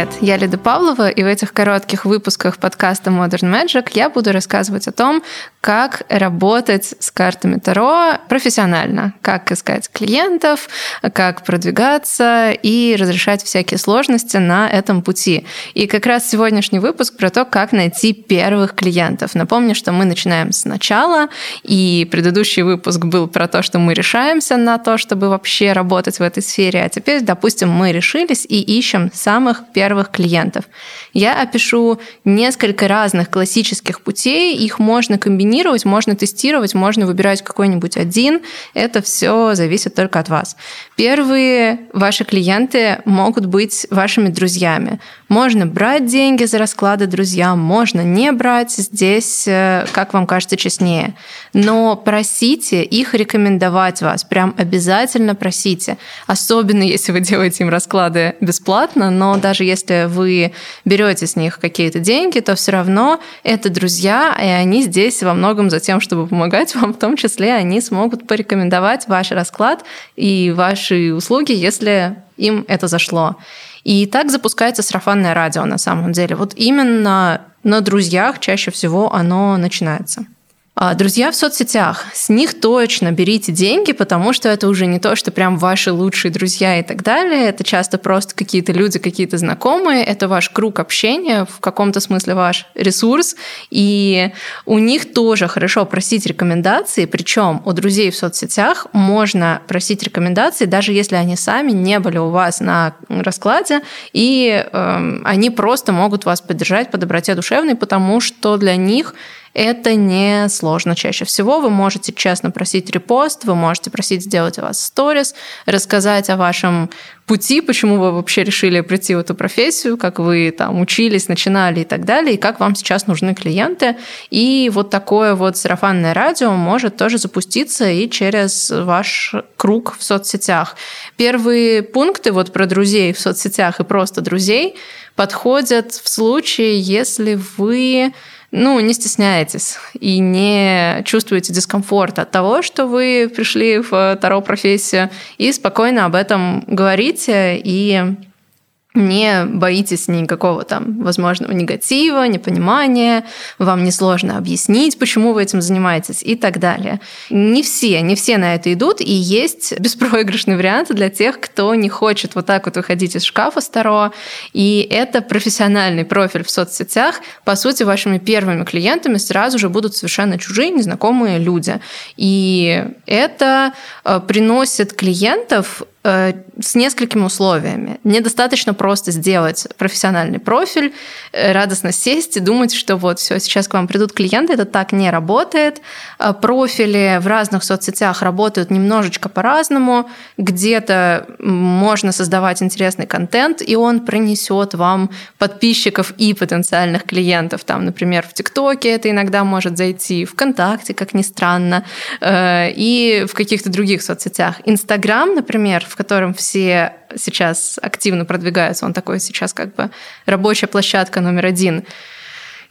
Привет, я Лида Павлова, и в этих коротких выпусках подкаста Modern Magic я буду рассказывать о том, как работать с картами Таро профессионально, как искать клиентов, как продвигаться и разрешать всякие сложности на этом пути. И как раз сегодняшний выпуск про то, как найти первых клиентов. Напомню, что мы начинаем сначала, и предыдущий выпуск был про то, что мы решаемся на то, чтобы вообще работать в этой сфере, а теперь, допустим, мы решились и ищем самых первых клиентов. Я опишу несколько разных классических путей, их можно комбинировать, можно тестировать, можно выбирать какой-нибудь один. Это все зависит только от вас. Первые ваши клиенты могут быть вашими друзьями. Можно брать деньги за расклады друзьям, можно не брать. Здесь, э, как вам кажется, честнее. Но просите их рекомендовать вас. Прям обязательно просите. Особенно, если вы делаете им расклады бесплатно, но даже если вы берете с них какие-то деньги, то все равно это друзья, и они здесь во многом за тем, чтобы помогать вам, в том числе они смогут порекомендовать ваш расклад и ваши услуги, если им это зашло. И так запускается сарафанное радио на самом деле. Вот именно на друзьях чаще всего оно начинается. А, друзья в соцсетях, с них точно берите деньги, потому что это уже не то, что прям ваши лучшие друзья и так далее. Это часто просто какие-то люди, какие-то знакомые. Это ваш круг общения, в каком-то смысле ваш ресурс. И у них тоже хорошо просить рекомендации. Причем у друзей в соцсетях можно просить рекомендации, даже если они сами не были у вас на раскладе, и э, они просто могут вас поддержать по доброте душевной, потому что для них это не сложно чаще всего. Вы можете честно просить репост, вы можете просить сделать у вас сторис, рассказать о вашем пути, почему вы вообще решили прийти в эту профессию, как вы там учились, начинали и так далее, и как вам сейчас нужны клиенты. И вот такое вот сарафанное радио может тоже запуститься и через ваш круг в соцсетях. Первые пункты вот про друзей в соцсетях и просто друзей подходят в случае, если вы ну, не стесняйтесь и не чувствуете дискомфорт от того, что вы пришли в Таро профессию, и спокойно об этом говорите и не боитесь никакого там возможного негатива, непонимания, вам несложно объяснить, почему вы этим занимаетесь и так далее. Не все, не все на это идут, и есть беспроигрышный вариант для тех, кто не хочет вот так вот выходить из шкафа старого, и это профессиональный профиль в соцсетях. По сути, вашими первыми клиентами сразу же будут совершенно чужие, незнакомые люди. И это э, приносит клиентов с несколькими условиями. Недостаточно просто сделать профессиональный профиль, э, радостно сесть и думать, что вот все, сейчас к вам придут клиенты, это так не работает. Э, профили в разных соцсетях работают немножечко по-разному. Где-то можно создавать интересный контент, и он принесет вам подписчиков и потенциальных клиентов. Там, например, в ТикТоке это иногда может зайти, ВКонтакте, как ни странно, и в каких-то других соцсетях. Инстаграм, например, в котором все сейчас активно продвигаются. Он такой сейчас как бы рабочая площадка номер один.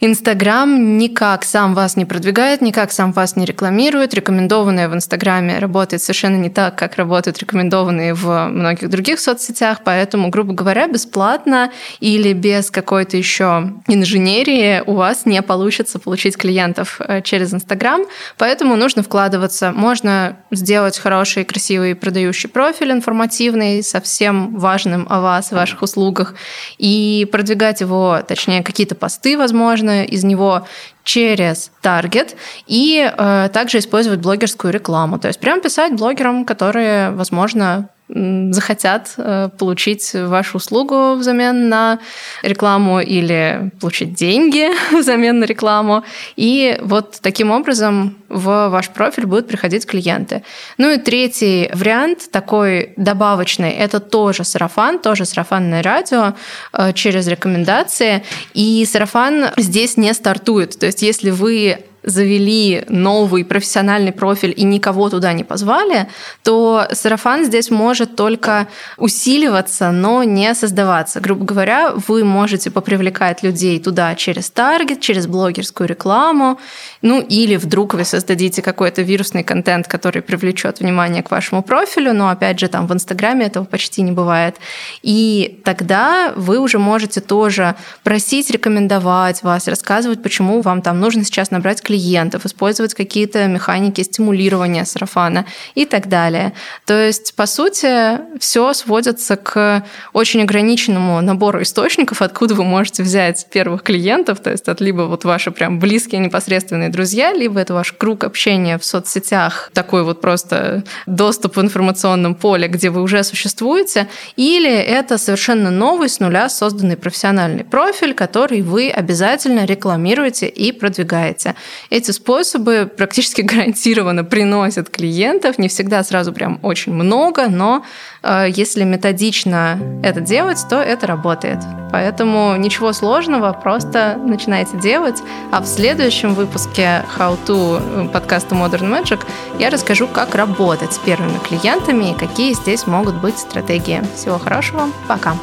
Инстаграм никак сам вас не продвигает, никак сам вас не рекламирует. Рекомендованное в Инстаграме работает совершенно не так, как работают рекомендованные в многих других соцсетях. Поэтому, грубо говоря, бесплатно или без какой-то еще инженерии у вас не получится получить клиентов э, через Инстаграм. Поэтому нужно вкладываться. Можно сделать хороший, красивый продающий профиль информативный со всем важным о вас, ваших услугах и продвигать его, точнее, какие-то посты, возможно, можно из него через таргет и э, также использовать блогерскую рекламу. То есть прям писать блогерам, которые, возможно, захотят э, получить вашу услугу взамен на рекламу или получить деньги взамен на рекламу. И вот таким образом в ваш профиль будут приходить клиенты. Ну и третий вариант, такой добавочный, это тоже сарафан, тоже сарафанное радио э, через рекомендации. И сарафан здесь не стартует. То есть если вы завели новый профессиональный профиль и никого туда не позвали, то сарафан здесь может только усиливаться, но не создаваться. Грубо говоря, вы можете попривлекать людей туда через таргет, через блогерскую рекламу, ну или вдруг вы создадите какой-то вирусный контент, который привлечет внимание к вашему профилю, но опять же там в Инстаграме этого почти не бывает. И тогда вы уже можете тоже просить рекомендовать вас, рассказывать, почему вам там нужно сейчас набрать клиентов, использовать какие-то механики стимулирования сарафана и так далее. То есть, по сути, все сводится к очень ограниченному набору источников, откуда вы можете взять первых клиентов, то есть от либо вот ваши прям близкие непосредственные друзья, либо это ваш круг общения в соцсетях, такой вот просто доступ в информационном поле, где вы уже существуете, или это совершенно новый с нуля созданный профессиональный профиль, который вы обязательно рекламируете и продвигаете. Эти способы практически гарантированно приносят клиентов, не всегда сразу прям очень много, но э, если методично это делать, то это работает. Поэтому ничего сложного, просто начинайте делать. А в следующем выпуске How to подкаста Modern Magic я расскажу, как работать с первыми клиентами и какие здесь могут быть стратегии. Всего хорошего, пока!